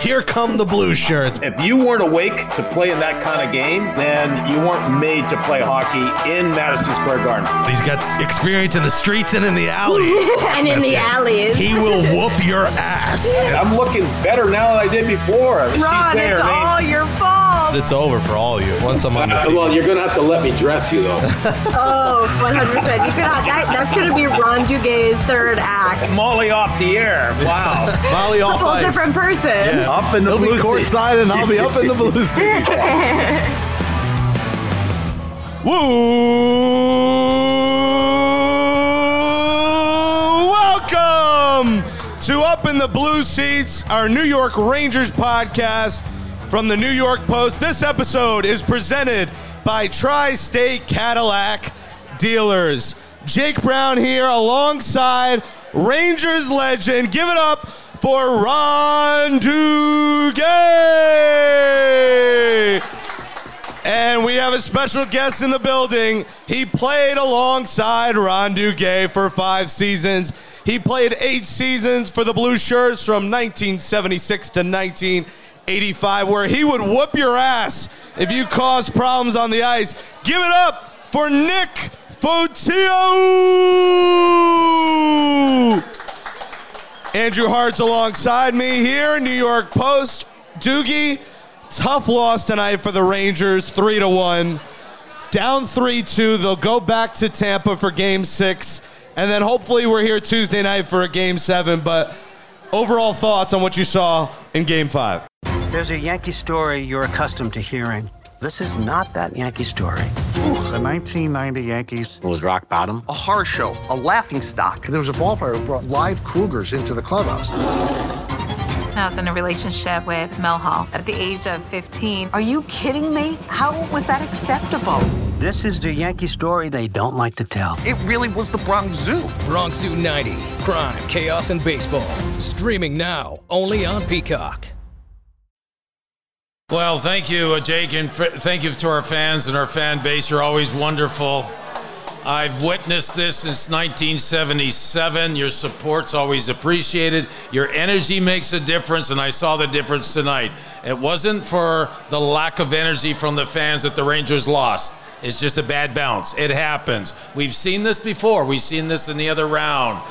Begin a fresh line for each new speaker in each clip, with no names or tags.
Here come the blue shirts.
If you weren't awake to play in that kind of game, then you weren't made to play hockey in Madison Square Garden.
He's got experience in the streets and in the alleys.
and in the alleys.
He will whoop your ass.
I'm looking better now than I did before. She's
Ron,
saying her
it's
name.
all your fault.
It's over for all of you. Once I'm on the team.
well, you're going to have to let me dress you, though.
Oh, 100%. You cannot, that, that's going to be Ron Duguay's third act.
Molly off the air. Wow.
Molly
It's a
off
whole
ice.
different person.
Yeah.
Up in the
He'll be
blue seat.
courtside and I'll be up in the blue seat. Woo! Welcome to Up in the Blue Seats, our New York Rangers podcast from the New York Post. This episode is presented by Tri State Cadillac Dealers. Jake Brown here alongside Rangers legend. Give it up for Ron Duguay. And we have a special guest in the building. He played alongside Ron Duguay for five seasons. He played eight seasons for the Blue Shirts from 1976 to 1985, where he would whoop your ass if you caused problems on the ice. Give it up for Nick Fotiu! Andrew Hartz alongside me here, New York Post. Doogie, tough loss tonight for the Rangers, three to one. Down three two. They'll go back to Tampa for game six. And then hopefully we're here Tuesday night for a game seven. But overall thoughts on what you saw in game five.
There's a Yankee story you're accustomed to hearing. This is not that Yankee story.
The 1990 Yankees.
was rock bottom.
a horror show, a laughing stock.
There was a ball player who brought live cougars into the clubhouse.
I was in a relationship with Mel Hall at the age of 15.
Are you kidding me? How was that acceptable?
This is the Yankee story they don't like to tell.
It really was the Bronx Zoo.
Bronx Zoo 90, crime, chaos, and baseball. Streaming now, only on Peacock.
Well, thank you, uh, Jake, and thank you to our fans and our fan base. You're always wonderful. I've witnessed this since 1977. Your support's always appreciated. Your energy makes a difference, and I saw the difference tonight. It wasn't for the lack of energy from the fans that the Rangers lost. It's just a bad bounce. It happens. We've seen this before. We've seen this in the other round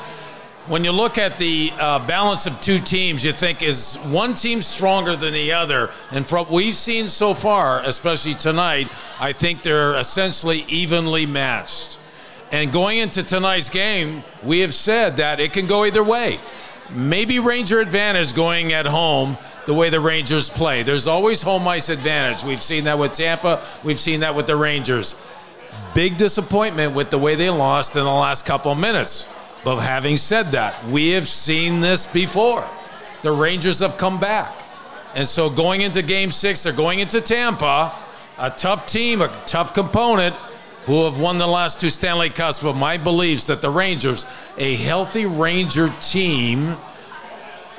when you look at the uh, balance of two teams, you think is one team stronger than the other? And from what we've seen so far, especially tonight, I think they're essentially evenly matched. And going into tonight's game, we have said that it can go either way. Maybe Ranger advantage going at home the way the Rangers play. There's always home ice advantage. We've seen that with Tampa, we've seen that with the Rangers. Big disappointment with the way they lost in the last couple of minutes. But having said that, we have seen this before. The Rangers have come back. And so going into game six, they're going into Tampa, a tough team, a tough component who have won the last two Stanley Cups. But my beliefs that the Rangers, a healthy Ranger team,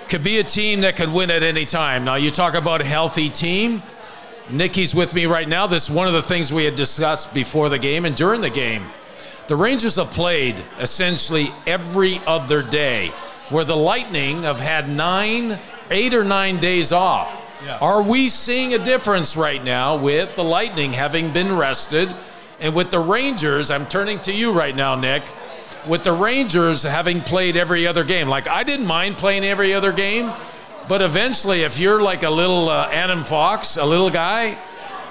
could be a team that could win at any time. Now, you talk about a healthy team. Nikki's with me right now. This is one of the things we had discussed before the game and during the game. The Rangers have played essentially every other day, where the Lightning have had nine, eight or nine days off. Are we seeing a difference right now with the Lightning having been rested? And with the Rangers, I'm turning to you right now, Nick. With the Rangers having played every other game, like I didn't mind playing every other game, but eventually, if you're like a little uh, Adam Fox, a little guy,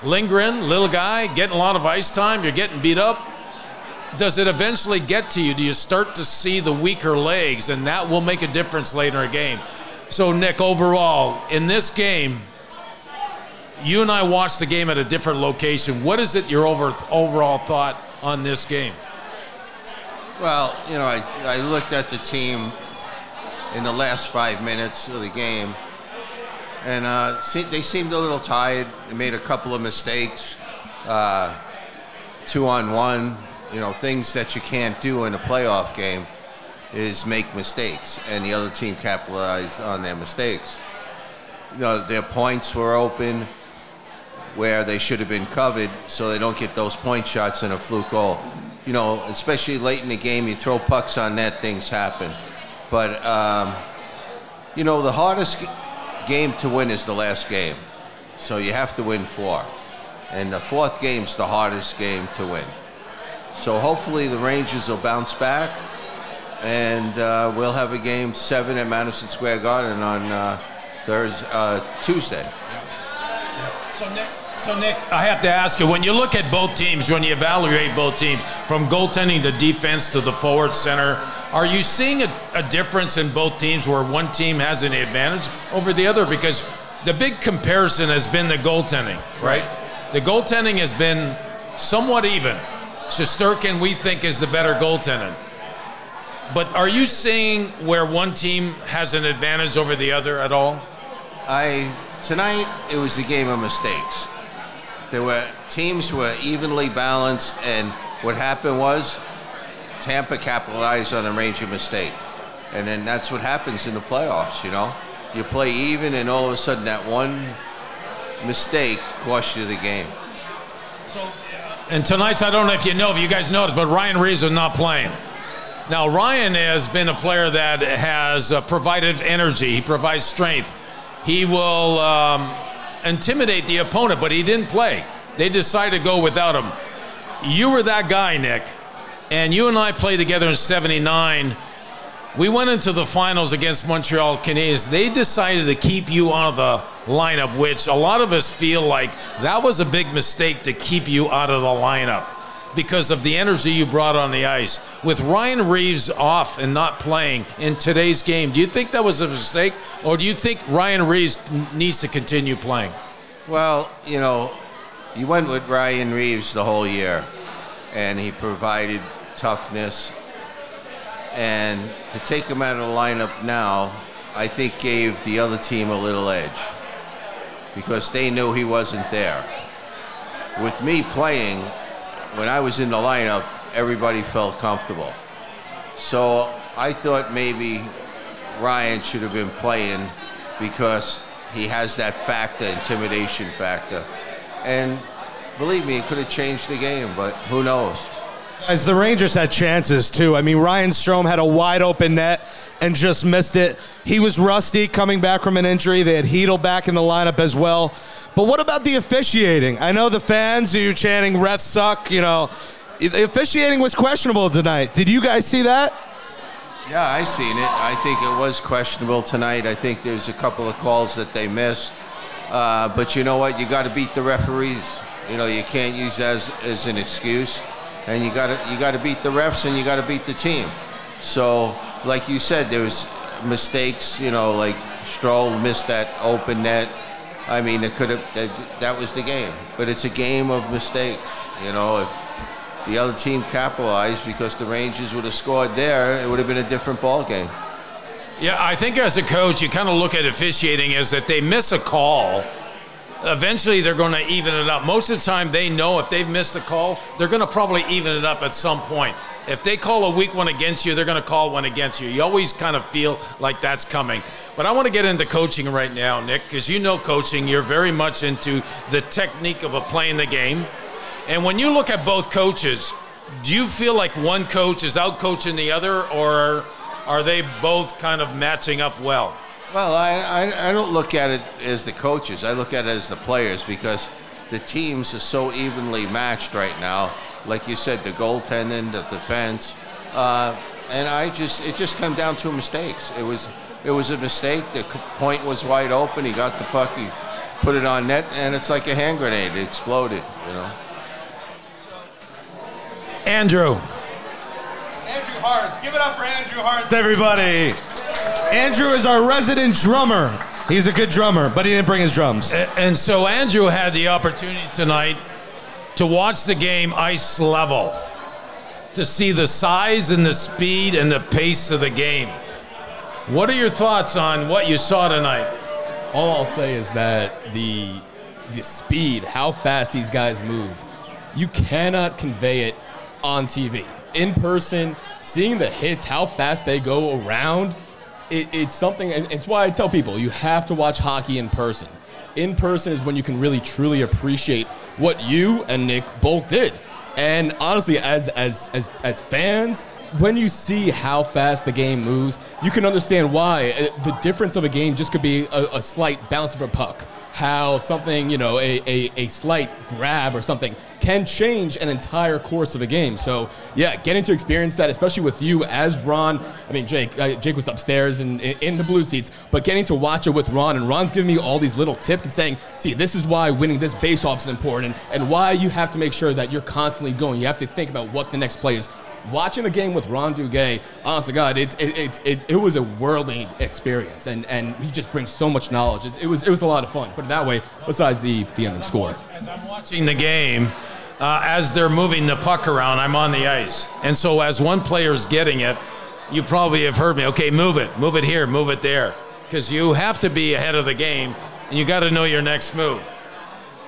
Lindgren, little guy, getting a lot of ice time, you're getting beat up, does it eventually get to you? Do you start to see the weaker legs, and that will make a difference later in a game? So, Nick, overall, in this game, you and I watched the game at a different location. What is it your over, overall thought on this game?
Well, you know, I, I looked at the team in the last five minutes of the game, and uh, they seemed a little tired. They made a couple of mistakes, uh, two on one. You know, things that you can't do in a playoff game is make mistakes, and the other team capitalized on their mistakes. You know, their points were open where they should have been covered, so they don't get those point shots and a fluke goal. You know, especially late in the game, you throw pucks on net, things happen. But um, you know, the hardest game to win is the last game. So you have to win four. And the fourth game's the hardest game to win. So hopefully the Rangers will bounce back and uh, we'll have a game seven at Madison Square Garden on uh, Thursday, uh, Tuesday.
So Nick, so Nick, I have to ask you: when you look at both teams, when you evaluate both teams, from goaltending to defense to the forward center, are you seeing a, a difference in both teams where one team has an advantage over the other? Because the big comparison has been the goaltending, right? The goaltending has been somewhat even. Shesterkin, we think, is the better goaltender. But are you seeing where one team has an advantage over the other at all?
I tonight it was a game of mistakes. There were teams were evenly balanced, and what happened was Tampa capitalized on a Ranger mistake, and then that's what happens in the playoffs. You know, you play even, and all of a sudden that one mistake cost you the game.
And tonight's, I don't know if you know, if you guys noticed, but Ryan Reaves is not playing. Now, Ryan has been a player that has uh, provided energy, he provides strength. He will um, intimidate the opponent, but he didn't play. They decided to go without him. You were that guy, Nick, and you and I played together in 79. We went into the finals against Montreal Canadiens. They decided to keep you out of the lineup, which a lot of us feel like that was a big mistake to keep you out of the lineup because of the energy you brought on the ice. With Ryan Reaves off and not playing in today's game, do you think that was a mistake, or do you think Ryan Reaves needs to continue playing?
Well, you know, you went with Ryan Reaves the whole year, and he provided toughness. And to take him out of the lineup now, I think gave the other team a little edge because they knew he wasn't there. With me playing, when I was in the lineup, everybody felt comfortable. So I thought maybe Ryan should have been playing because he has that factor, intimidation factor. And believe me, it could have changed the game, but who knows?
Guys, the Rangers had chances too. I mean, Ryan Strome had a wide open net and just missed it. He was rusty coming back from an injury. They had Chytil back in the lineup as well. But what about the officiating? I know the fans are chanting refs suck, you know. The officiating was questionable tonight. Did you guys see that?
Yeah, I seen it. I think it was questionable tonight. I think there's a couple of calls that they missed. Uh, but you know what? You got to beat the referees. You know, you can't use that as, as an excuse. And you got to you got to beat the refs and you got to beat the team. So, like you said, there was mistakes. You know, like Strome missed that open net. I mean, it could have that, that was the game. But it's a game of mistakes. You know, if the other team capitalized because the Rangers would have scored there, it would have been a different ball game.
Yeah, I think as a coach, you kind of look at officiating as that they miss a call. Eventually, they're going to even it up. Most of the time, they know if they've missed a call, they're going to probably even it up at some point. If they call a weak one against you, they're going to call one against you. You always kind of feel like that's coming. But I want to get into coaching right now, Nick, because you know coaching. You're very much into the technique of a playing the game. And when you look at both coaches, do you feel like one coach is out coaching the other, or are they both kind of matching up well?
Well, I, I, I, don't look at it as the coaches. I look at it as the players because the teams are so evenly matched right now. Like you said, the goaltending, the defense, uh, and I just it just come down to mistakes. It was it was a mistake. The point was wide open. He got the puck. He put it on net, and it's like a hand grenade. It exploded. You know.
Andrew.
Andrew Hartz. Give it up for Andrew Hartz, everybody. Andrew is our resident drummer. He's a good drummer, but he didn't bring his drums.
And so Andrew had the opportunity tonight to watch the game ice level, to see the size and the speed and the pace of the game. What are your thoughts on what you saw tonight?
All I'll say is that the the speed, how fast these guys move, you cannot convey it on TV. In person, seeing the hits, how fast they go around, it, it's something, and it's why I tell people you have to watch hockey in person. In person is when you can really truly appreciate what you and Nick both did. And honestly, as as as as fans, when you see how fast the game moves, you can understand why Uh, the difference of a game just could be a, a slight bounce of a puck. How something, you know, a, a, a slight grab or something can change an entire course of a game. So, yeah, getting to experience that, especially with you as Ron. I mean, Jake, uh, Jake was upstairs in, in, in the blue seats, but getting to watch it with Ron, and Ron's giving me all these little tips and saying, see, this is why winning this face-off is important, and why you have to make sure that you're constantly going. You have to think about what the next play is watching the game with Ron Duguay, honest to God, it, it, it, it, it was a worldly experience, and, and he just brings so much knowledge. It, it was it was a lot of fun. Put it that way. Besides the the ending score.
As I'm watching the game, uh, as they're moving the puck around, I'm on the ice, and so as one player's getting it, you probably have heard me. Okay, move it, move it here, move it there, because you have to be ahead of the game, and you got to know your next move.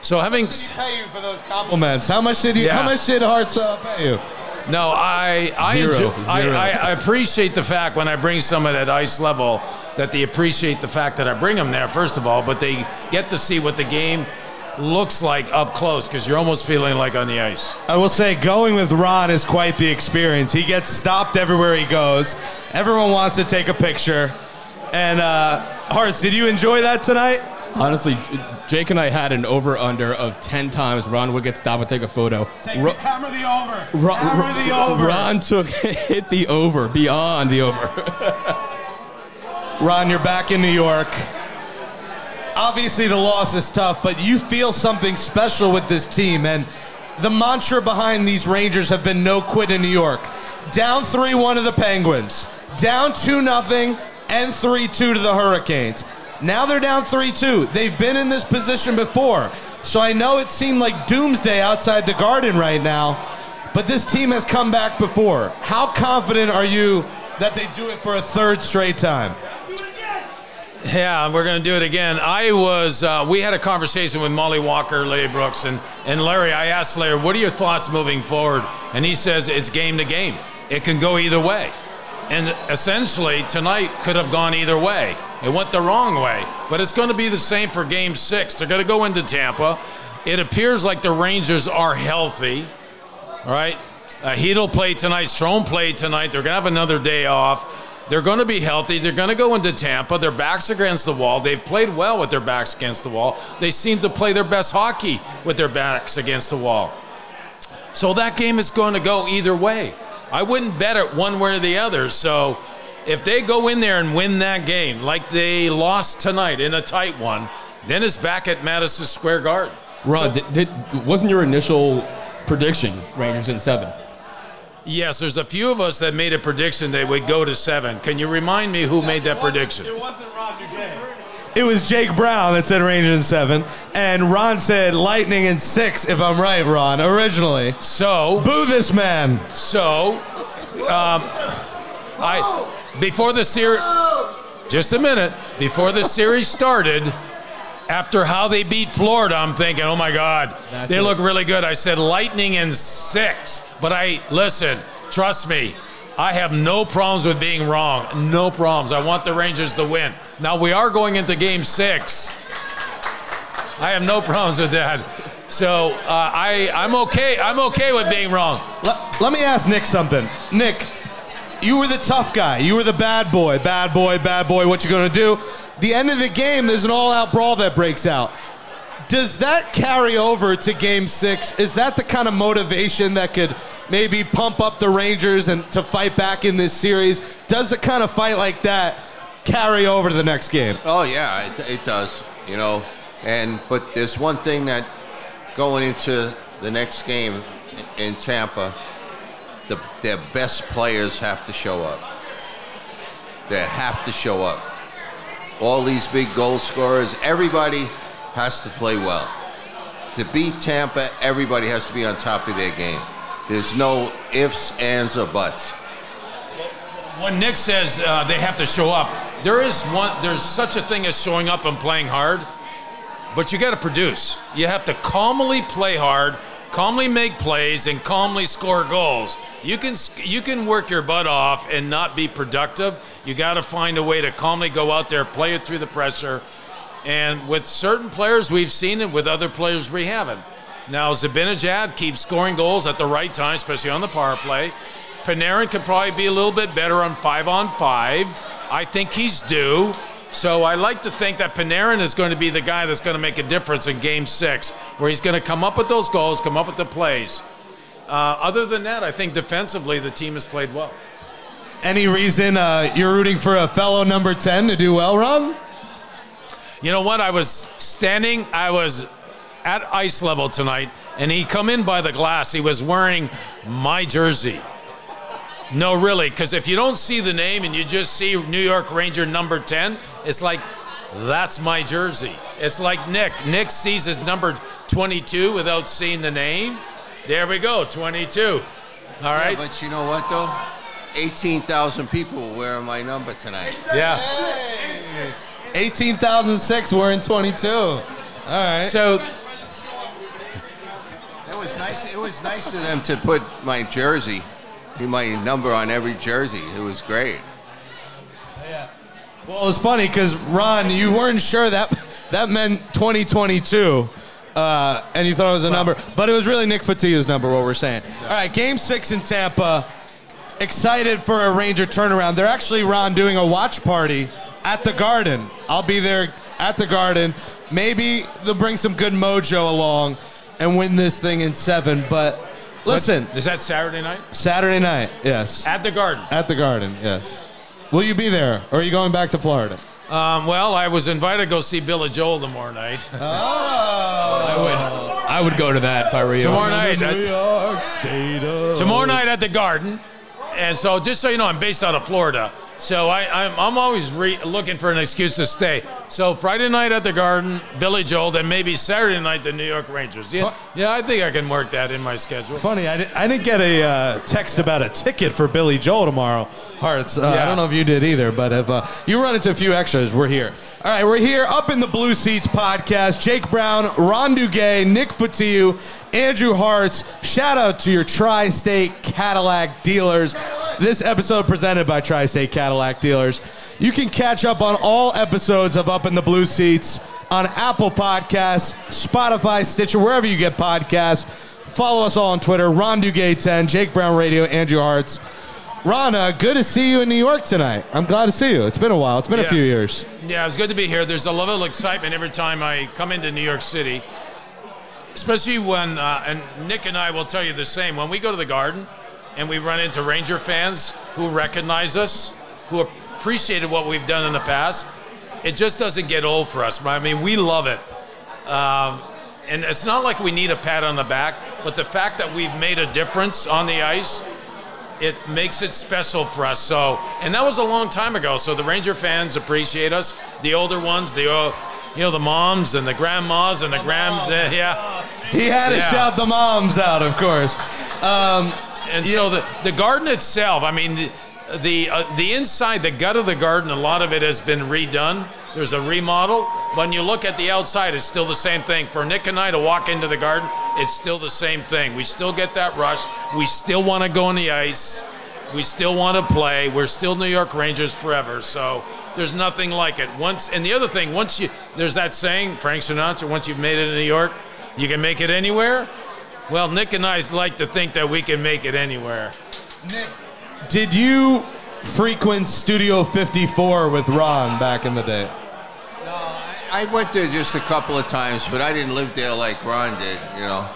So having
pay you for those compliments. How much did you?
Yeah.
How much did Hartz uh, pay you?
No, I I,
Zero.
enjoy, I,
Zero.
I I appreciate the fact when I bring someone at ice level that they appreciate the fact that I bring them there first of all, but they get to see what the game looks like up close because you're almost feeling like on the ice.
I will say, going with Ron is quite the experience. He gets stopped everywhere he goes. Everyone wants to take a picture. And uh, Hartz, did you enjoy that tonight?
Honestly, Jake and I had an over/under of ten times Ron would get stopped and take a photo. Ro-
hammer the over.
Ron,
hammer the over.
Ron took hit the over beyond the over.
Ron, you're back in New York. Obviously, the loss is tough, but you feel something special with this team. And the mantra behind these Rangers have been no quit in New York. Down 3 1 to the Penguins, down 2 0, and 3 2 to the Hurricanes. Now they're down 3 2. They've been in this position before. So I know it seemed like doomsday outside the garden right now, but this team has come back before. How confident are you that they do it for a third straight time?
Yeah, we're going to do it again. I was, uh, we had a conversation with Mollie Walker, Larry Brooks, and, and Larry. I asked Larry, what are your thoughts moving forward? And he says it's game to game. It can go either way. And essentially, tonight could have gone either way. It went the wrong way. But it's going to be the same for game six. They're going to go into Tampa. It appears like the Rangers are healthy. All right. Uh, Chytil played tonight. Strome played tonight. They're going to have another day off. They're going to be healthy. They're going to go into Tampa. Their backs against the wall. They've played well with their backs against the wall. They seem to play their best hockey with their backs against the wall. So that game is going to go either way. I wouldn't bet it one way or the other. So if they go in there and win that game like they lost tonight in a tight one, then it's back at Madison Square Garden.
Ron, did, did, wasn't your initial prediction Rangers in seven?
Yes, there's a few of us that made a prediction they would go to seven. Can you remind me who made that prediction?
It was Jake Brown that said Rangers in seven, and Ron said Lightning in six, if I'm right, Ron, originally.
So.
Boo this man.
So, um, I before the series, just a minute before the series started, after how they beat Florida, I'm thinking, oh my God,
That's
they
it.
look really good. I said Lightning in six, but I listen, trust me. I have no problems with being wrong. No problems. I want the Rangers to win. Now we are going into game six. I have no problems with that. So uh, I, I'm okay. I'm okay with being wrong.
Let, let me ask Nick something. Nick, you were the tough guy. You were the bad boy. Bad boy, bad boy. What you gonna do? The end of the game, there's an all-out brawl that breaks out. Does that carry over to Game Six? Is that the kind of motivation that could maybe pump up the Rangers and to fight back in this series? Does a kind of fight like that carry over to the next game?
Oh yeah, it, it does. You know, and but there's one thing that going into the next game in Tampa, the their best players have to show up. They have to show up. All these big goal scorers, everybody has to play well. To beat Tampa, everybody has to be on top of their game. There's no ifs, ands, or buts.
When Nick says uh, they have to show up, there is one. There's such a thing as showing up and playing hard, but you got to produce. You have to calmly play hard, calmly make plays, and calmly score goals. You can you can work your butt off and not be productive. You got to find a way to calmly go out there, play it through the pressure. And with certain players, we've seen it. With other players, we haven't. Now, Zibanejad keeps scoring goals at the right time, especially on the power play. Panarin can probably be a little bit better on five on five. I think he's due. So I like to think that Panarin is going to be the guy that's going to make a difference in game six, where he's going to come up with those goals, come up with the plays. Uh, other than that, I think defensively the team has played well.
Any reason uh, you're rooting for a fellow number 10 to do well, Ron?
You know what? I was standing, I was at ice level tonight, and he come in by the glass. He was wearing my jersey. No, really, because if you don't see the name and you just see New York Ranger number 10, it's like, that's my jersey. It's like Nick. Nick sees his number 22 without seeing the name. There we go, 22. All right.
Yeah, but you know what, though? 18,000 people wearing my number tonight.
Yeah.
18,006 were in 22. All right.
So
It was nice. It was nice of them to put my jersey, my number on every jersey. It was great. Yeah.
Well, it was funny because Ron, you weren't sure that that meant 2022, uh, and you thought it was a number, but it was really Nick Fotiu's number. What we're saying. All right, Game Six in Tampa. Excited for a Ranger turnaround. They're actually Ron doing a watch party at the Garden. I'll be there at the Garden. Maybe they'll bring some good mojo along and win this thing in seven. But listen,
is that Saturday night?
Saturday night, yes.
At the Garden.
At the Garden, yes. Will you be there, or are you going back to Florida?
Um, well, I was invited to go see Billy Joel tomorrow night.
Oh.
I would, I would go to that if I were you.
Tomorrow night.
New York State
Tomorrow night at the Garden. And so, just so you know, I'm based out of Florida. So I, I'm, I'm always re- looking for an excuse to stay. So Friday night at the Garden, Billy Joel, then maybe Saturday night the New York Rangers. Yeah, yeah, I think I can work that in my schedule.
Funny, I, di- I didn't get a uh, text about a ticket for Billy Joel tomorrow. Hartz. Uh, I don't know if you did either, but if uh, you run into a few extras, we're here. All right, we're here up in the Blue Seats podcast. Jake Brown, Ron Duguay, Nick Fotiu, Andrew Hartz. Shout out to your Tri-State Cadillac dealers. This episode presented by Tri-State Cadillac dealers. You can catch up on all episodes of Up in the Blue Seats on Apple Podcasts, Spotify, Stitcher, wherever you get podcasts. Follow us all on Twitter, Ron Duguay 10, Jake Brown Radio, Andrew Hartz. Ron, uh, good to see you in New York tonight. I'm glad to see you. It's been a while. It's been a few years.
Yeah, it's good to be here. There's a level of excitement every time I come into New York City, especially when, uh, and Nick and I will tell you the same, when we go to the garden and we run into Ranger fans who recognize us, who appreciated what we've done in the past, it just doesn't get old for us. I mean, we love it. Um, and it's not like we need a pat on the back, but the fact that we've made a difference on the ice, it makes it special for us. So, and that was a long time ago. So the Ranger fans appreciate us. The older ones, the uh, you know the moms and the grandmas and the grand uh, yeah.
He had to
Yeah.
shout the moms out, of course. Um,
And so the the garden itself, I mean the the, uh, the inside, the gut of the garden, a lot of it has been redone. There's a remodel. When you look at the outside, it's still the same thing. For Nick and I to walk into the garden, it's still the same thing. We still get that rush. We still want to go on the ice. We still want to play. We're still New York Rangers forever. So there's nothing like it. Once and the other thing, once you there's that saying, Frank Sinatra, once you've made it in New York, you can make it anywhere. Well, Nick and I like to think that we can make it anywhere.
Nick, did you frequent Studio 54 with Ron back in the day?
No, I went there just a couple of times, but I didn't live there like Ron did. You know,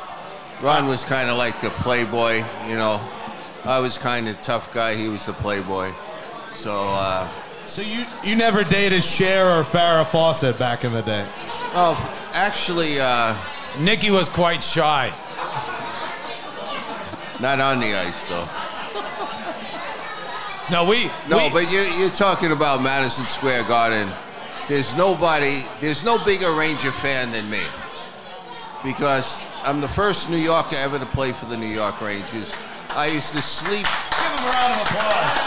Ron was kind of like the playboy. You know, I was kind of tough guy. He was the playboy. So, uh,
so you you never dated Cher or Farrah Fawcett back in the day?
Oh, actually, uh,
Nikki was quite shy.
Not on the ice, though.
No, we.
No,
we-
but you're, you're talking about Madison Square Garden. There's nobody, there's no bigger Ranger fan than me. Because I'm the first New Yorker ever to play for the New York Rangers. I used to sleep.
Give him a round of applause.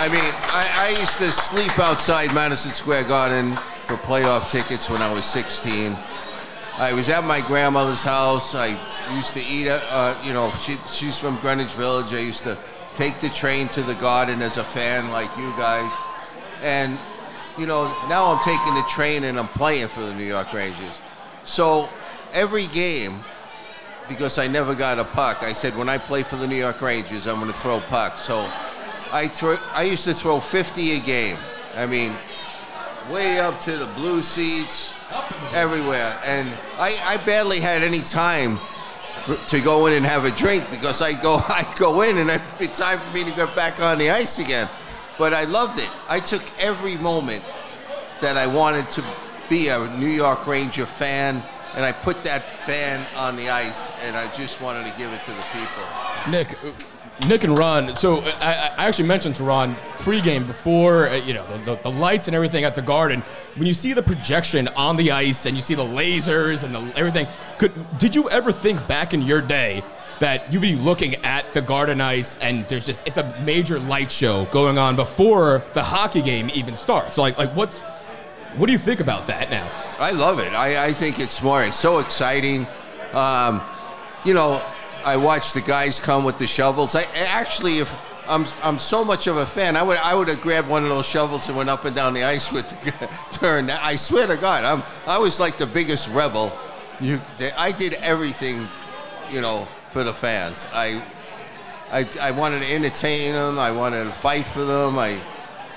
I mean, I, I used to sleep outside Madison Square Garden for playoff tickets when I was 16. I was at my grandmother's house. I used to eat, at, uh, you know, she, she's from Greenwich Village. I used to take the train to the garden as a fan like you guys. And, you know, now I'm taking the train and I'm playing for the New York Rangers. So every game, because I never got a puck. I said when I play for the New York Rangers, I'm going to throw pucks. So I throw. I used to throw 50 a game. I mean, way up to the blue seats, everywhere, and I, I barely had any time for, to go in and have a drink because I go I go in and be time for me to get back on the ice again. But I loved it. I took every moment that I wanted to be a New York Ranger fan, and I put that fan on the ice, and I just wanted to give it to the people.
Nick, Nick and Ron. So I, I actually mentioned to Ron pregame before uh, you know the, the, the, lights and everything at the Garden. When you see the projection on the ice and you see the lasers and the, everything, could did you ever think back in your day? That you'd be looking at the Garden Ice and there's just it's a major light show going on before the hockey game even starts. So like like what's what do you think about that now?
I love it. I, I think it's more it's so exciting. Um, you know, I watched the guys come with the shovels. I actually, if I'm I'm so much of a fan, I would I would have grabbed one of those shovels and went up and down the ice with the turn. I swear to God, I'm I was like the biggest rebel. You, I did everything, you know, for the fans. I, I, I wanted to entertain them. I wanted to fight for them. I,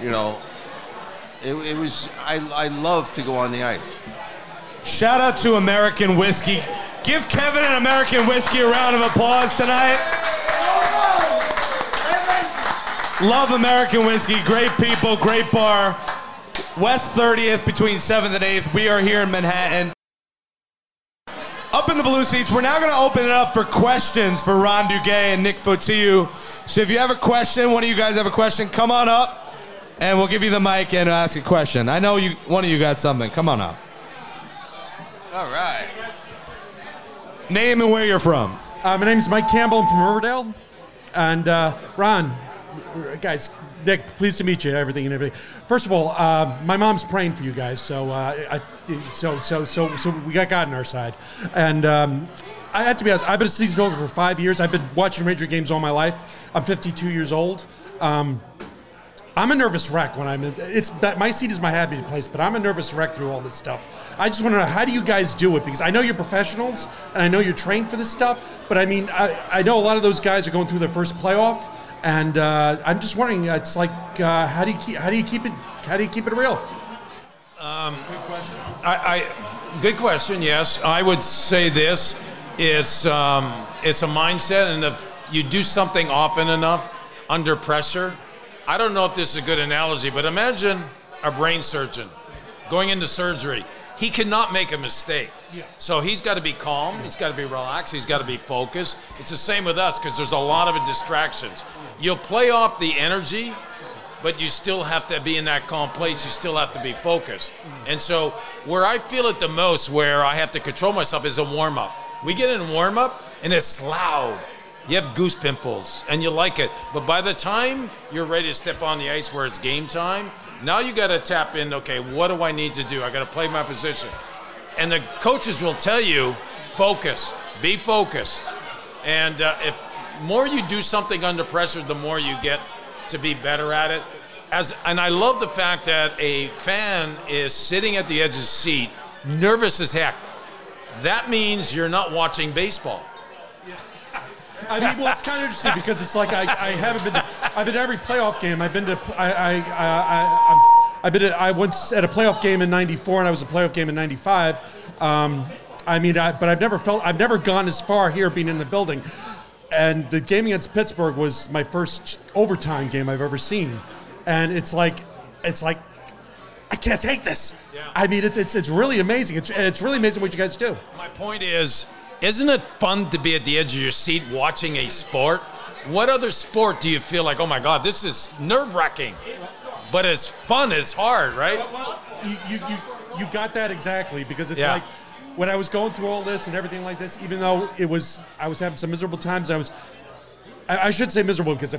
you know, it, it was I I love to go on the ice.
Shout out to American Whiskey. Give Kevin an American Whiskey a round of applause tonight. Love American Whiskey. Great people, great bar. West 30th between 7th and 8th. We are here in Manhattan. Up in the blue seats, we're now going to open it up for questions for Ron Duguay and Nick Fotiu. So if you have a question, one of you guys have a question, come on up and we'll give you the mic and ask a question. I know you, one of you got something. Come on up.
All right.
Name and where you're from.
Uh, my name's Mike Campbell. I'm from Riverdale. And uh, Ron, guys, Nick, pleased to meet you. Everything and everything. First of all, uh, my mom's praying for you guys, so uh, I, so so so so we got God on our side. And um, I have to be honest. I've been a season over for five years. I've been watching Ranger games all my life. I'm 52 years old. Um, I'm a nervous wreck when I'm in. It's my seat is my happy place, but I'm a nervous wreck through all this stuff. I just want to know how do you guys do it? Because I know you're professionals and I know you're trained for this stuff, but I mean, I, I know a lot of those guys are going through their first playoff, and uh, I'm just wondering. It's like uh, how do you keep how do you keep it how do you keep it real?
Um, I, I, good question. Yes, I would say this. It's um, it's a mindset, and if you do something often enough under pressure I don't know if this is a good analogy, but imagine a brain surgeon going into surgery. He cannot make a mistake.
Yeah.
So he's got to be calm, he's got to be relaxed, he's got to be focused. It's the same with us because there's a lot of distractions. You'll play off the energy, but you still have to be in that calm place. You still have to be focused. Mm. And so, where I feel it the most, where I have to control myself, is a warm up. We get in warm up, and it's loud you have goose pimples and you like it. But by the time you're ready to step on the ice where it's game time, now you got to tap in. Okay, what do I need to do? I got to play my position. And the coaches will tell you, focus, be focused. And uh, if more you do something under pressure, the more you get to be better at it. As and I love the fact that a fan is sitting at the edge of the seat, nervous as heck. That means you're not watching baseball
I mean, well, it's kind of interesting because it's like I, I haven't been. To, I've been to every playoff game. I've been to. I I I, I I've been. To, I once at a playoff game in '94, and I was a playoff game in '95. Um, I mean, I, but I've never felt. I've never gone as far here, being in the building. And the game against Pittsburgh was my first overtime game I've ever seen, and it's like, it's like, I can't take this. Yeah. I mean, it's it's it's really amazing. It's it's really amazing what you guys do.
My point is isn't it fun to be at the edge of your seat watching a sport? What other sport do you feel like, oh my God, this is nerve wracking? But it's fun, it's hard, right?
Well, you, you, you, you got that exactly because it's yeah. like when I was going through all this and everything like this, even though it was, I was having some miserable times, I was, I, I should say miserable because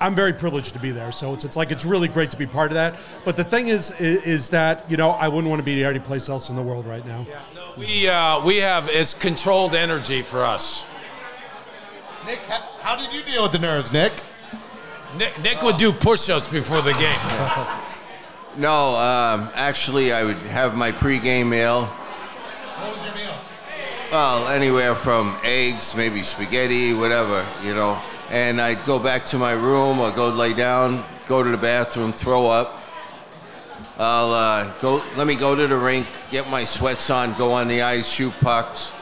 I'm very privileged to be there. So it's, it's like it's really great to be part of that. But the thing is, is, is that you know I wouldn't want to be any place else in the world right now.
Yeah. no, We, uh, we have, it's controlled energy for us.
Nick, how did you deal with the nerves, Nick?
Nick, Nick would do push ups before the game.
no, um, actually, I would have my pregame meal.
What was your meal?
Well, anywhere from eggs, maybe spaghetti, whatever, you know. And I'd go back to my room or go lay down, go to the bathroom, throw up. I'll uh, go. Let me go to the rink, get my sweats on, go on the ice, shoot pucks.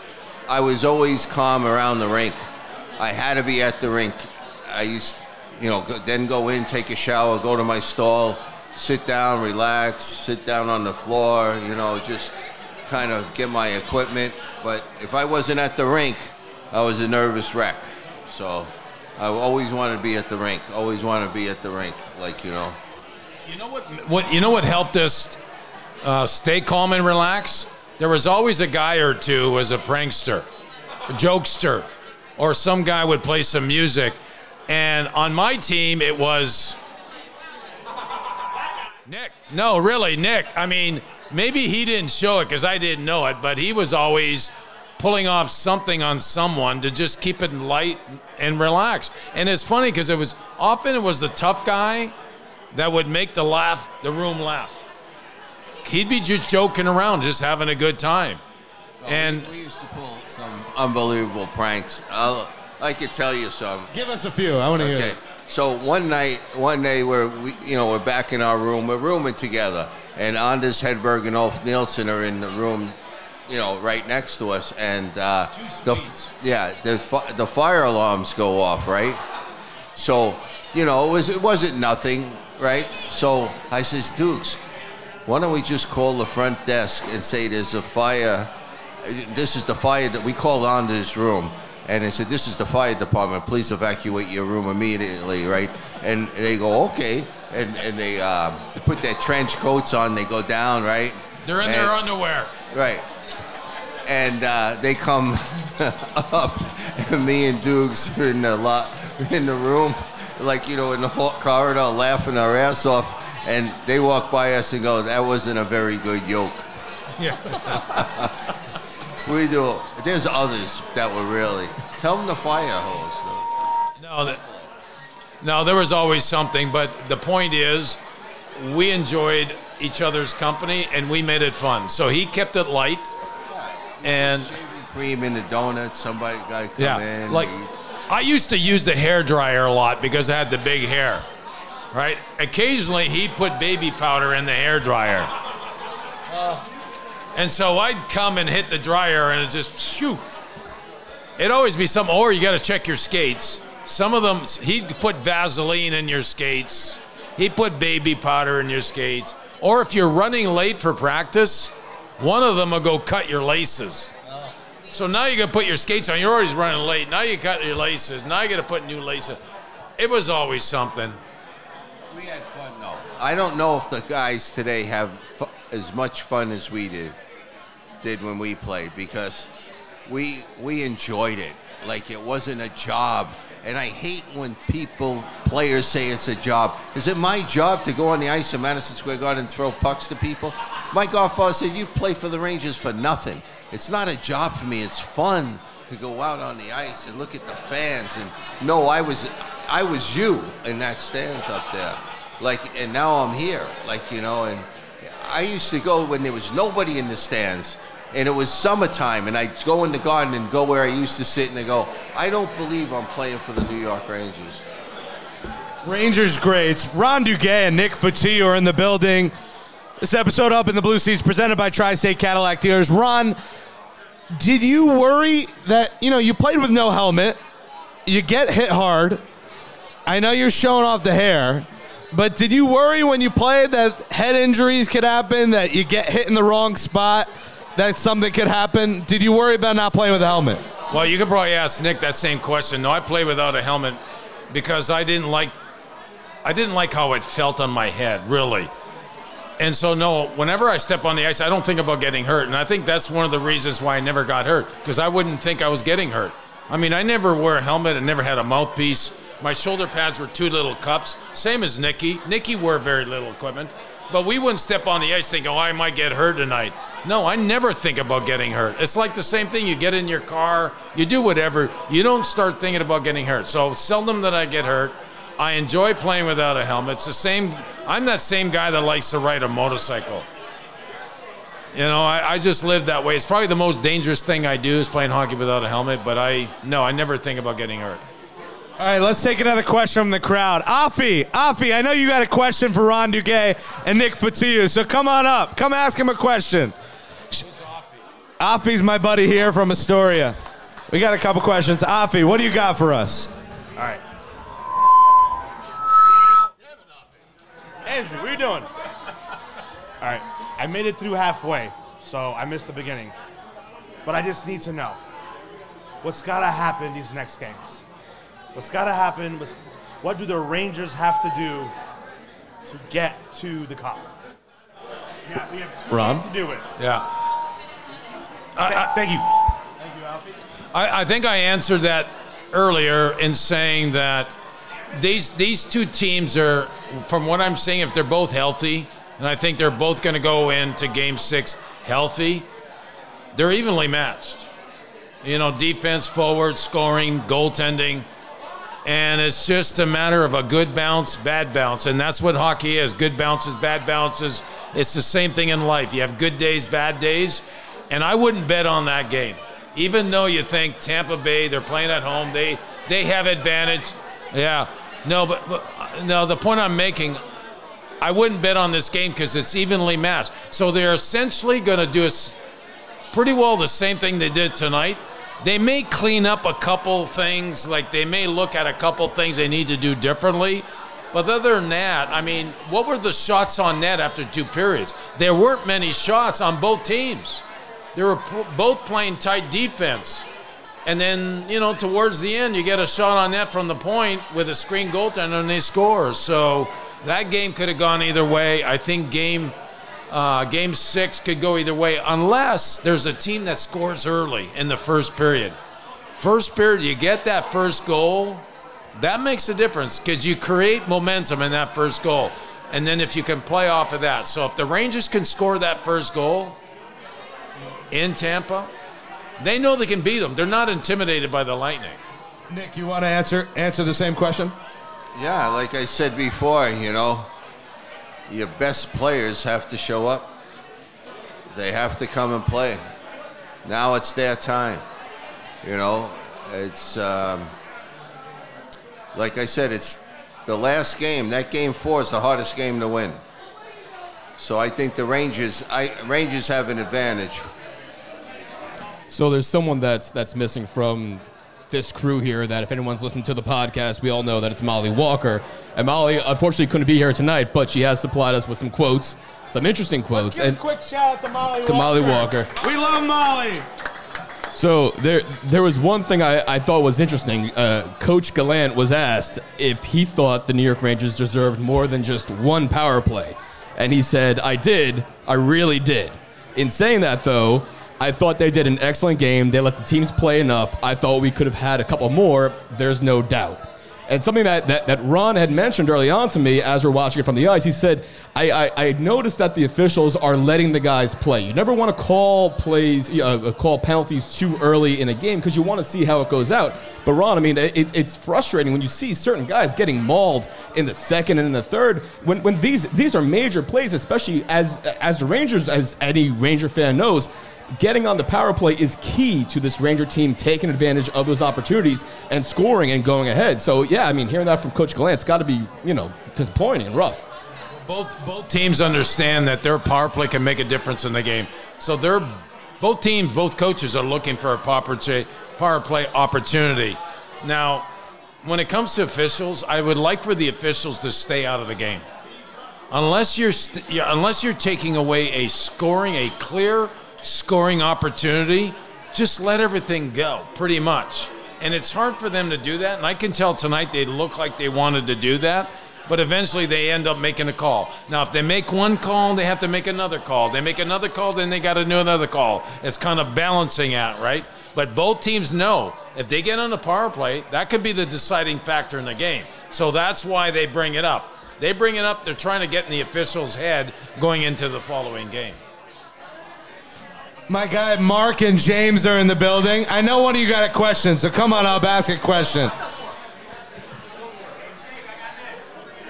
I was always calm around the rink. I had to be at the rink. I used, you know, go, then go in, take a shower, go to my stall, sit down, relax, sit down on the floor, you know, just kind of get my equipment. But if I wasn't at the rink, I was a nervous wreck. So I always wanted to be at the rink. Always wanted to be at the rink, like you know.
You know what? What you know? What helped us uh, stay calm and relax? There was always a guy or two who was a prankster, a jokester, or some guy would play some music. And on my team, it was Nick. No, really, Nick. I mean, maybe he didn't show it because I didn't know it, but he was always pulling off something on someone to just keep it light and relax. And it's funny because it was often it was the tough guy that would make the laugh, the room laugh. He'd be just joking around, just having a good time. and
we, we used to pull some unbelievable pranks. I'll, I could tell you some.
Give us a few. I want to
Okay.
hear. it.
So one night, one day where we, you know, we're back in our room, we're rooming together, and Anders Hedberg and Ulf Nilsson are in the room, you know, right next to us, and uh, the yeah, the fi- the fire alarms go off, right? So, you know, it was it wasn't nothing, right? So I says, Dukes, why don't we just call the front desk and say there's a fire? This is the fire that we called on this room. And they said, This is the fire department. Please evacuate your room immediately, right? And they go, Okay. And, and they, uh, they put their trench coats on, they go down, right?
they're in
And-
their underwear.
Right. And uh, they come up, and me and Dukes are in the lot, in the room, like you know, in the corridor, laughing our ass off. And they walk by us and go, "That wasn't a very good yoke."
Yeah.
We do. There's others that were really. Tell them the fire hose. Though.
No, that, no, there was always something, but the point is, we enjoyed each other's company and we made it fun. So he kept it light, and
Cream in the donuts. Somebody guy come
yeah,
in.
like
eat.
I used to use the hair dryer a lot because I had the big hair, right? Occasionally he'd put baby powder in the hair dryer, uh. and so I'd come and hit the dryer and it just shoot. It'd always be some, or you got to check your skates. Some of them, he'd put Vaseline in your skates. He'd put baby powder in your skates. Or if you're running late for practice, one of them will go cut your laces. So now you got to put your skates on. You're always running late. Now you cut your laces. Now you got to put new laces. It was always something.
We had fun though. I don't know if the guys today have as much fun as we did did when we played because we we enjoyed it like it wasn't a job. And I hate when people players say it's a job. Is it my job to go on the ice in Madison Square Garden and throw pucks to people? Mike godfather said you play for the Rangers for nothing. It's not a job for me. It's fun to go out on the ice and look at the fans and know I was I was you in that stands up there. Like and now I'm here. Like, you know, and I used to go when there was nobody in the stands and it was summertime and I'd go in the garden and go where I used to sit and I go, I don't believe I'm playing for the New York Rangers.
Rangers greats Ron Duguay and Nick Fotiu are in the building. This episode up in the Blue Seats presented by Tri-State Cadillac dealers. Ron, did you worry that you know you played with no helmet, you get hit hard? I know you're showing off the hair, but did you worry when you played that head injuries could happen, that you get hit in the wrong spot, that something could happen? Did you worry about not playing with a helmet?
Well, you could probably ask Nick that same question. No, I play without a helmet because I didn't like I didn't like how it felt on my head, really. And so no, whenever I step on the ice, I don't think about getting hurt. And I think that's one of the reasons why I never got hurt because I wouldn't think I was getting hurt. I mean, I never wore a helmet and never had a mouthpiece. My shoulder pads were two little cups, same as Nicky. Nicky wore very little equipment. But we wouldn't step on the ice thinking, oh, I might get hurt tonight. No, I never think about getting hurt. It's like the same thing. You get in your car, you do whatever. You don't start thinking about getting hurt. So seldom that I get hurt. I enjoy playing without a helmet. It's the same. I'm that same guy that likes to ride a motorcycle. You know, I, I just live that way. It's probably the most dangerous thing I do is playing hockey without a helmet. But I no, I never think about getting hurt.
All right, let's take another question from the crowd. Afi, Afi, I know you got a question for Ron Duguay and Nick Fotiu, so come on up. Come ask him a question. Afi's my buddy here from Astoria. We got a couple questions. Afi, what do you got for us?
All right. Andrew, what are you doing? All right. I made it through halfway, so I missed the beginning. But I just need to know what's got to happen these next games. What's got to happen? What's, what do the Rangers have to do to get to the cup? Yeah, we have two
Ron?
to do it.
Yeah.
Th- thank you. Thank you, Alfie.
I, I think I answered that earlier in saying that these these two teams are, from what I'm seeing, if they're both healthy, and I think they're both going to go into Game Six healthy, they're evenly matched. You know, defense, forward, scoring, goaltending, and it's just a matter of a good bounce, bad bounce, and that's what hockey is: good bounces, bad bounces. It's the same thing in life. You have good days, bad days, and I wouldn't bet on that game even though you think Tampa Bay, they're playing at home, they they have advantage. Yeah, no, but, but no. The point I'm making, I wouldn't bet on this game because it's evenly matched. So they're essentially going to do us pretty well the same thing they did tonight. They may clean up a couple things, like they may look at a couple things they need to do differently. But other than that, I mean, what were the shots on net after two periods? There weren't many shots on both teams they were both playing tight defense. And then, you know, towards the end, you get a shot on net from the point with a screen goaltender and they score. So that game could have gone either way. I think game uh, game six could go either way unless there's a team that scores early in the first period. First period, you get that first goal, that makes a difference because you create momentum in that first goal. And then if you can play off of that. So if the Rangers can score that first goal, in Tampa, they know they can beat them. They're not intimidated by the Lightning.
Nick, you want to answer answer the same question?
Yeah, like I said before, you know, your best players have to show up. They have to come and play. Now it's their time. You know, it's um, like I said, it's the last game. That game four is the hardest game to win. So I think the Rangers, I, Rangers have an advantage.
So there's someone that's that's missing from this crew here that if anyone's listened to the podcast, we all know that it's Mollie Walker. And Mollie unfortunately couldn't be here tonight, but she has supplied us with some quotes, some interesting quotes. And
a quick shout out to Mollie
to
Walker.
Mollie Walker.
We love Mollie.
So there, there was one thing I, I thought was interesting. Uh, Coach Gallant was asked if he thought the New York Rangers deserved more than just one power play, and he said, "I did. I really did." In saying that, though, I thought they did an excellent game. They let the teams play enough. I thought we could have had a couple more. There's no doubt. And something that, that, that Ron had mentioned early on to me as we're watching it from the ice, he said, I, I, I noticed that the officials are letting the guys play. You never want to call plays, uh, call penalties too early in a game because you want to see how it goes out. But Ron, I mean, it, it's frustrating when you see certain guys getting mauled in the second and in the third. When, when these these are major plays, especially as as the Rangers, as any Ranger fan knows, getting on the power play is key to this Ranger team taking advantage of those opportunities and scoring and going ahead. So yeah, I mean, hearing that from Coach Gallant's got to be you know disappointing and rough.
Both both teams understand that their power play can make a difference in the game. So they're both teams, both coaches are looking for a power play, opportunity. Now, when it comes to officials, I would like for the officials to stay out of the game. Unless you're st- unless you're taking away a scoring, a clear scoring opportunity, just let everything go, pretty much. And it's hard for them to do that. And I can tell tonight they look like they wanted to do that, but eventually they end up making a call. Now, if they make one call, they have to make another call. They make another call, then they got to do another call. It's kind of balancing out, right? But both teams know if they get on the power play, that could be the deciding factor in the game. So that's why they bring it up. They bring it up, they're trying to get in the official's head going into the following game.
My guy Mark and James are in the building. I know one of you got a question, so come on up, ask a question.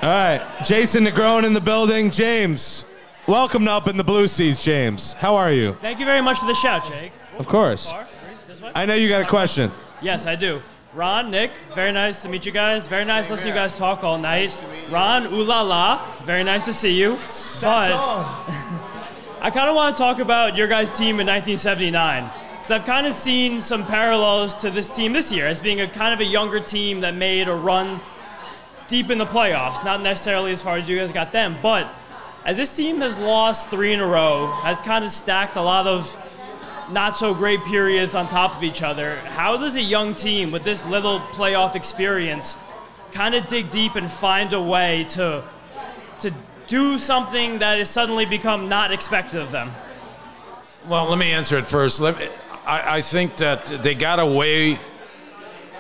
All right, Jason Negron in the building. James, Welcome to Up in the Blue Seats, James. How are you?
Thank you very much for the shout, Jake.
Of course. I know you got a question.
Yes, I do. Ron, Nick, very nice to meet you guys. Very nice listening to you guys talk all night. Ron, ooh la la, very nice to see you. But I kind of want to talk about your guys' team in 1979 because I've kind of seen some parallels to this team this year as being a kind of a younger team that made a run deep in the playoffs. Not necessarily as far as you guys got them, but as this team has lost three in a row, has kind of stacked a lot of not so great periods on top of each other. How does a young team with this little playoff experience kind of dig deep and find a way to to do something that has suddenly become not expected of them?
Well, let me answer it first. Let me, I, I think that they got away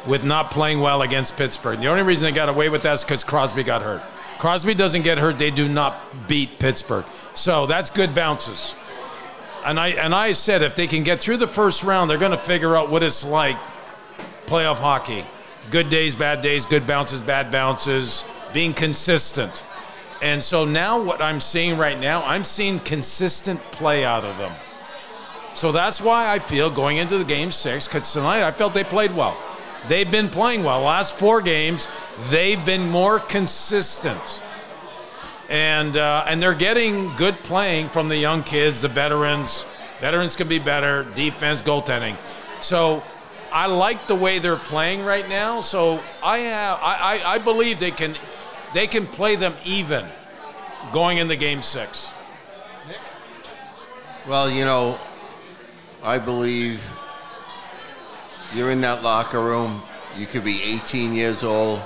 with not playing well against Pittsburgh. The only reason they got away with that is because Crosby got hurt. Crosby doesn't get hurt, they do not beat Pittsburgh. So that's good bounces. And I and I said if they can get through the first round, they're going to figure out what it's like playoff hockey. Good days, bad days, good bounces, bad bounces, being consistent. And so now what I'm seeing right now, I'm seeing consistent play out of them. So that's why I feel going into the game six, because tonight I felt they played well. They've been playing well. Last four games, they've been more consistent. And, uh, and they're getting good playing from the young kids, the veterans. Veterans can be better, defense, goaltending. So I like the way they're playing right now. So I, have, I, I, I believe they can, they can play them even going into game six.
Well, you know, I believe you're in that locker room. You could be 18 years old,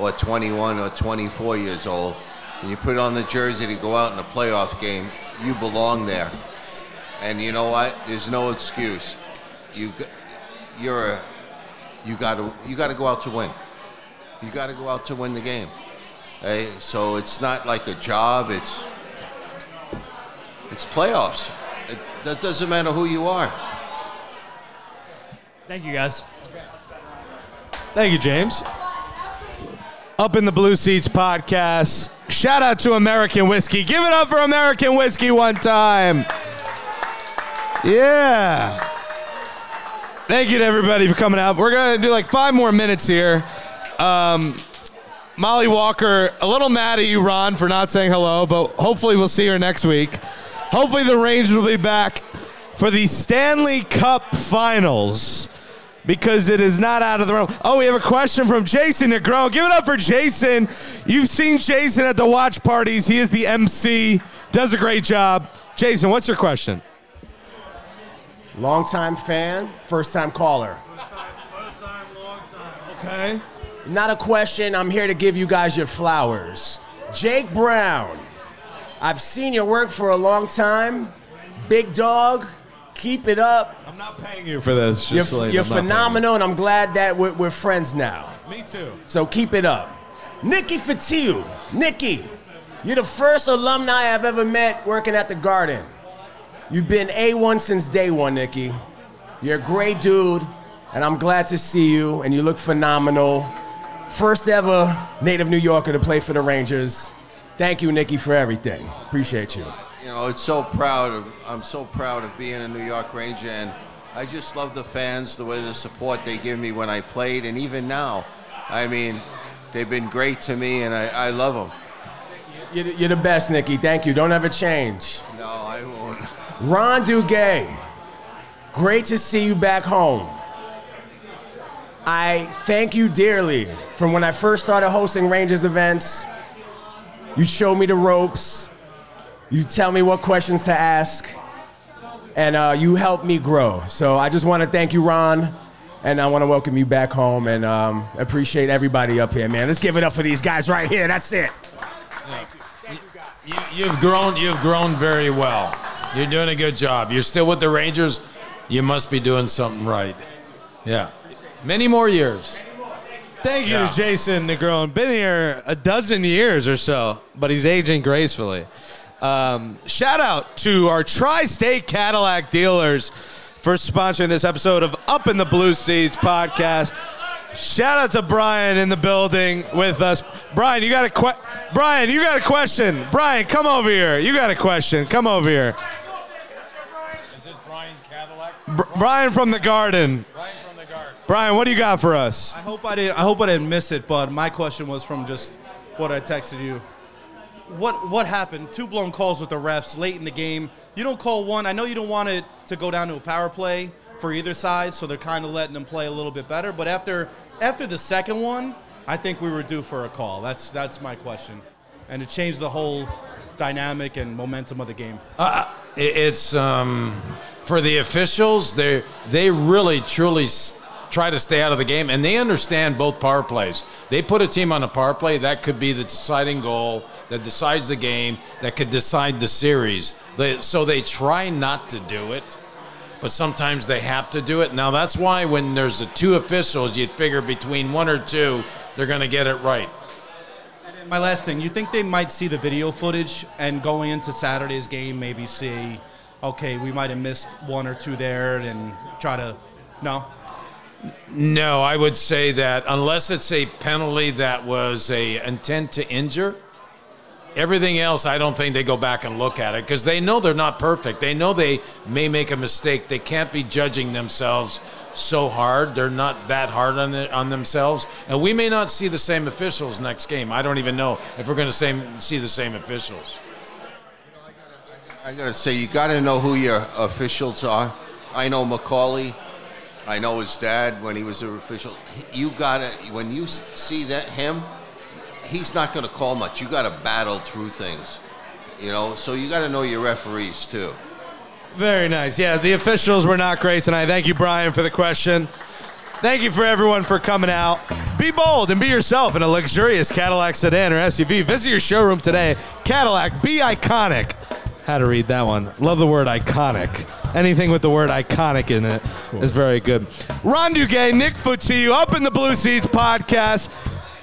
or 21, or 24 years old, and you put on the jersey to go out in a playoff game. You belong there, and you know what? There's no excuse. You, you're a, you got to, you got to go out to win. You got to go out to win the game. Hey, so it's not like a job. It's, it's playoffs. It, that doesn't matter who you are.
Thank you, guys.
Thank you, James. Up in the Blue Seats podcast. Shout out to American Whiskey. Give it up for American Whiskey one time. Yeah. Thank you to everybody for coming out. We're going to do like five more minutes here. Um, Mollie Walker, a little mad at you, Ron, for not saying hello, but hopefully we'll see her next week. Hopefully the Rangers will be back for the Stanley Cup Finals because it is not out of the realm. Oh, we have a question from Jason Negron. Give it up for Jason. You've seen Jason at the watch parties. He is the MC, does a great job. Jason, what's your question?
Longtime fan, first time caller. First time, long time.
Okay.
Not a question. I'm here to give you guys your flowers. Jake Brown, I've seen your work for a long time. Big dog, keep it up.
I'm not paying you for this.
You're,
Just to let you
you're
know, I'm not paying
phenomenal, and I'm glad that we're, we're friends now.
Me too.
So keep it up. Nikki Fotiu. Nikki, you're the first alumni I've ever met working at the Garden. You've been A1 since day one, Nikki. You're a great dude, and I'm glad to see you, and you look phenomenal. First ever native New Yorker to play for the Rangers. Thank you, Nikki, for everything. Appreciate you.
You know, it's so proud of. I'm so proud of being a New York Ranger, and I just love the fans, the way the support they give me when I played, and even now. I mean, they've been great to me, and I, I love them.
You're, the- you're the best, Nikki. Thank you. Don't ever change.
No, I won't.
Ron Duguay, great to see you back home. I thank you dearly from when I first started hosting Rangers events. You show me the ropes, you tell me what questions to ask, and uh, you help me grow. So I just want to thank you, Ron, and I want to welcome you back home and um, appreciate everybody up here, man. Let's give it up for these guys right here. That's it.
You, you've grown. You've grown very well. You're doing a good job. You're still with the Rangers. You must be doing something right. Yeah, many more years.
Thank you
Yeah.
to Jason Negron. Been here a dozen years or so, but he's aging gracefully. Um, shout out to our Tri State Cadillac dealers for sponsoring this episode of Up in the Blue Seats podcast. Shout out to Brian in the building with us. Brian, you got a que- Brian, you got a question. Brian, come over here. You got a question. Come over here.
Is this Brian Cadillac?
Br- Brian from the Garden.
Brian from the Garden.
Brian, what do you got for us?
I hope I didn't. I hope I didn't miss it. But my question was from just what I texted you. What what happened? Two blown calls with the refs late in the game. You don't call one. I know you don't want it to go down to a power play for either side, so they're kind of letting them play a little bit better. But after after the second one, I think we were due for a call. That's that's my question, and it changed the whole dynamic and momentum of the game.
Uh, it's um, for the officials. They they really truly s- try to stay out of the game, and they understand both power plays. They put a team on a power play that could be the deciding goal that decides the game, that could decide the series. They, so they try not to do it, but sometimes they have to do it. Now that's why when there's a two officials, you'd figure between one or two, they're going to get it right.
My last thing, you think they might see the video footage and going into Saturday's game, maybe see, okay, we might have missed one or two there, and try to, no.
No, I would say that unless it's a penalty that was a intent to injure, everything else I don't think they go back and look at it because they know they're not perfect. They know they may make a mistake. They can't be judging themselves so hard. They're not that hard on it, on themselves. And we may not see the same officials next game. I don't even know if we're going to see the same officials.
I gotta say, you gotta know who your officials are. I know McCauley. I know his dad when he was an official. You gotta when you see that him, he's not gonna call much. You gotta battle through things, you know. So you gotta know your referees too.
Very nice. Yeah, the officials were not great tonight. Thank you, Brian, for the question. Thank you for everyone for coming out. Be bold and be yourself in a luxurious Cadillac sedan or SUV. Visit your showroom today. Cadillac, be iconic. How to read that one. Love the word iconic. Anything with the word iconic in it is very good. Ron Duguay, Nick Fotiu, Up in the Blue Seats podcast.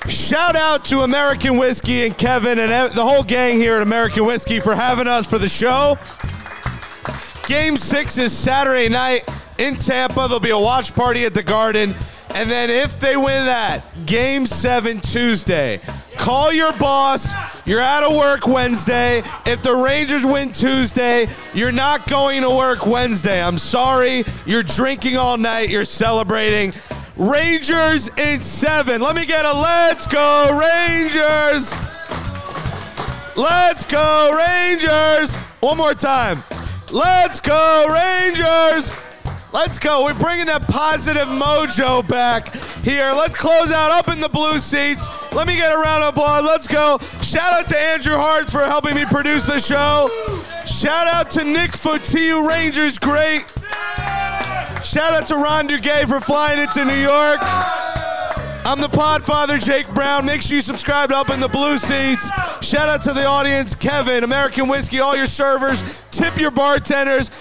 Shout out to American Whiskey and Kevin and the whole gang here at American Whiskey for having us for the show. Game six is Saturday night in Tampa. There'll be a watch party at the Garden. And then if they win that, game seven Tuesday. Call your boss. You're out of work Wednesday. If the Rangers win Tuesday, you're not going to work Wednesday. I'm sorry. You're drinking all night. You're celebrating. Rangers in seven. Let me get a let's go, Rangers. Let's go, Rangers. One more time. Let's go, Rangers. Let's go. We're bringing that positive mojo back here. Let's close out up in the blue seats. Let me get a round of applause. Let's go. Shout out to Andrew Hartz for helping me produce the show. Shout out to Nick Fotiu, Rangers great. Shout out to Ron Duguay for flying into New York. I'm the Podfather, Jake Brown. Make sure you subscribe Up in the Blue Seats. Shout out to the audience, Kevin, American Whiskey, all your servers. Tip your bartenders.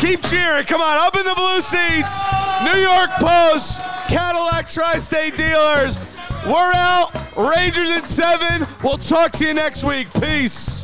Keep cheering. Come on, Up in the Blue Seats. New York Post, Cadillac Tri-State Dealers. We're out. Rangers in seven. We'll talk to you next week. Peace.